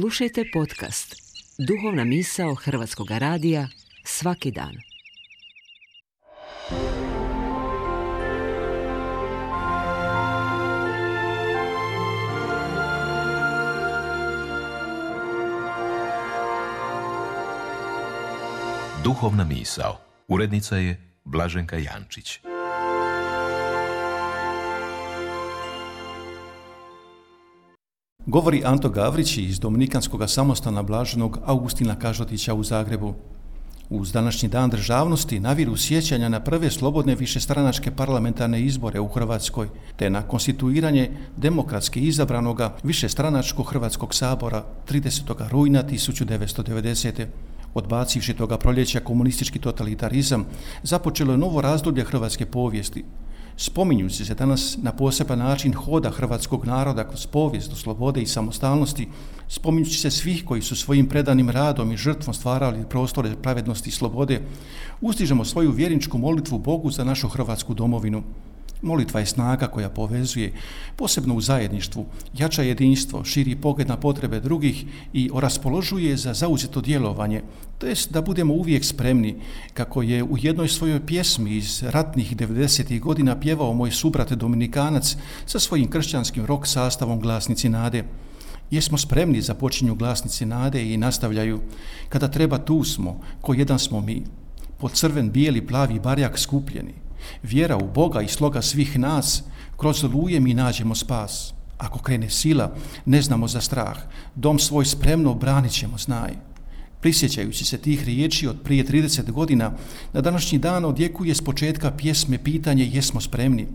Slušajte podcast Duhovna misao Hrvatskog radija svaki dan. Duhovna misao. Urednica je Blaženka Jančić. Govori Anto Gavrić iz Dominikanskog samostana Blaženog Augustina Kažotića u Zagrebu. Uz današnji dan državnosti naviru sjećanja na prve slobodne višestranačke parlamentarne izbore u Hrvatskoj, te na konstituiranje demokratski izabranoga višestranačkog Hrvatskog sabora 30. rujna 1990. Odbacivši toga proljeća komunistički totalitarizam, započelo je novo razdoblje hrvatske povijesti, spominjući se danas na poseban način hoda hrvatskog naroda kroz povijest do slobode i samostalnosti, spominjući se svih koji su svojim predanim radom i žrtvom stvarali prostore pravednosti i slobode, ustižemo svoju vjerničku molitvu Bogu za našu hrvatsku domovinu. Molitva je snaga koja povezuje, posebno u zajedništvu, jača jedinstvo, širi pogled na potrebe drugih i oraspoložuje za zauzeto djelovanje, to jest da budemo uvijek spremni, kako je u jednoj svojoj pjesmi iz ratnih 90. godina pjevao moj subrat Dominikanac sa svojim kršćanskim rok sastavom Glasnici Nade. Jesmo spremni za počinju Glasnici Nade i nastavljaju, kada treba tu smo, ko jedan smo mi, pod crven, bijeli, plavi barjak skupljeni, Vjera u Boga i sloga svih nas, kroz luje mi nađemo spas. Ako krene sila, ne znamo za strah. Dom svoj spremno branit ćemo, znaj. Prisjećajući se tih riječi od prije 30 godina, na današnji dan odjekuje s početka pjesme pitanje jesmo spremni.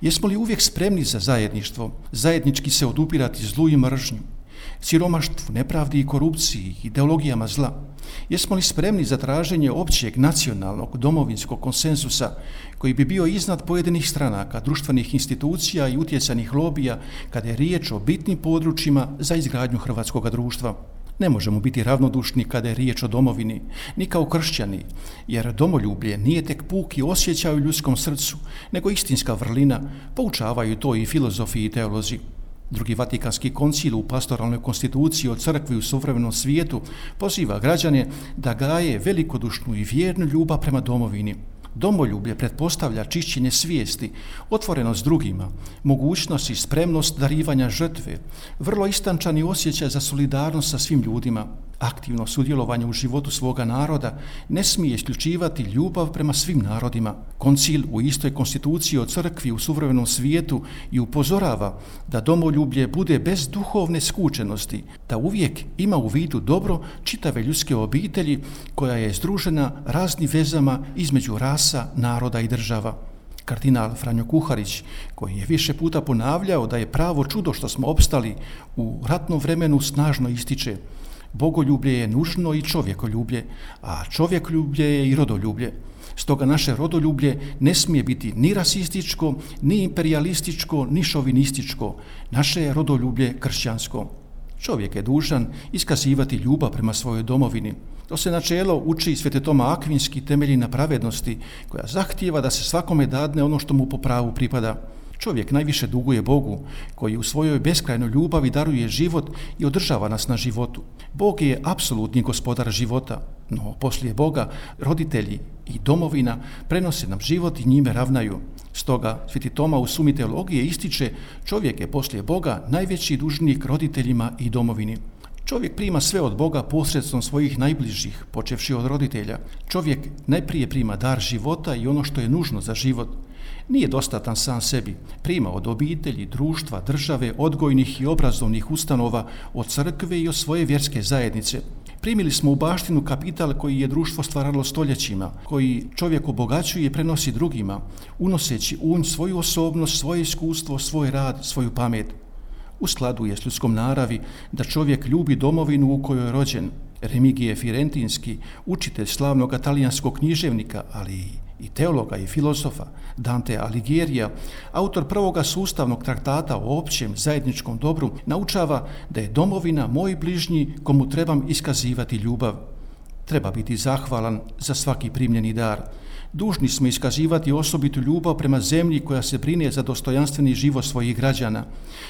Jesmo li uvijek spremni za zajedništvo, zajednički se odupirati zlu i mržnju, siromaštvu, nepravdi i korupciji, ideologijama zla? Jesmo li spremni za traženje općeg nacionalnog domovinskog konsenzusa koji bi bio iznad pojedinih stranaka, društvenih institucija i utjecanih lobija kada je riječ o bitnim područjima za izgradnju hrvatskog društva? Ne možemo biti ravnodušni kada je riječ o domovini, ni kao kršćani, jer domoljublje nije tek puk i osjećaj u ljudskom srcu, nego istinska vrlina, poučavaju to i filozofi i teolozi. Drugi Vatikanski koncil u pastoralnoj konstituciji o crkvi u suvremenom svijetu poziva građane da gaje velikodušnu i vjernu ljubav prema domovini. Domoljublje pretpostavlja čišćenje svijesti, otvorenost drugima, mogućnost i spremnost darivanja žrtve, vrlo istančani osjećaj za solidarnost sa svim ljudima, aktivno sudjelovanje u životu svoga naroda ne smije isključivati ljubav prema svim narodima. Koncil u istoj konstituciji o crkvi u suvremenom svijetu i upozorava da domoljublje bude bez duhovne skučenosti, da uvijek ima u vidu dobro čitave ljudske obitelji koja je združena razni vezama između rasa, naroda i država. Kardinal Franjo Kuharić, koji je više puta ponavljao da je pravo čudo što smo opstali u ratnom vremenu snažno ističe – Bogoljublje je nužno i čovjekoljublje, a čovjekoljublje je i rodoljublje. Stoga naše rodoljublje ne smije biti ni rasističko, ni imperialističko, ni šovinističko. Naše je rodoljublje kršćansko. Čovjek je dužan iskazivati ljubav prema svojoj domovini. To se načelo uči Svete Toma Akvinski temelji na pravednosti, koja zahtijeva da se svakome dadne ono što mu po pravu pripada. Čovjek najviše duguje Bogu, koji u svojoj beskrajnoj ljubavi daruje život i održava nas na životu. Bog je apsolutni gospodar života, no poslije Boga roditelji i domovina prenose nam život i njime ravnaju. Stoga Sveti Toma u sumi teologije ističe čovjek je poslije Boga najveći dužnik roditeljima i domovini. Čovjek prima sve od Boga posredstvom svojih najbližih, počevši od roditelja. Čovjek najprije prima dar života i ono što je nužno za život – nije dostatan sam sebi. Prima od obitelji, društva, države, odgojnih i obrazovnih ustanova, od crkve i od svoje vjerske zajednice. Primili smo u baštinu kapital koji je društvo stvaralo stoljećima, koji čovjek obogaćuje i prenosi drugima, unoseći unj svoju osobnost, svoje iskustvo, svoj rad, svoju pamet. U skladu je s ljudskom naravi da čovjek ljubi domovinu u kojoj je rođen. Remigije Firentinski, učitelj slavnog italijanskog književnika, ali i i teologa i filozofa Dante Alighieri, autor prvoga sustavnog traktata o općem zajedničkom dobru, naučava da je domovina moj bližnji komu trebam iskazivati ljubav. Treba biti zahvalan za svaki primljeni dar. Dužni smo iskazivati osobitu ljubav prema zemlji koja se brine za dostojanstveni život svojih građana,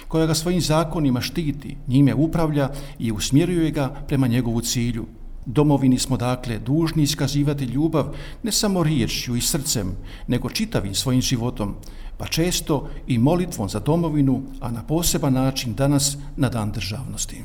koja ga svojim zakonima štiti, njime upravlja i usmjeruje ga prema njegovu cilju. Domovini smo dakle dužni iskazivati ljubav ne samo riječju i srcem, nego čitavim svojim životom, pa često i molitvom za domovinu, a na poseban način danas na dan državnosti.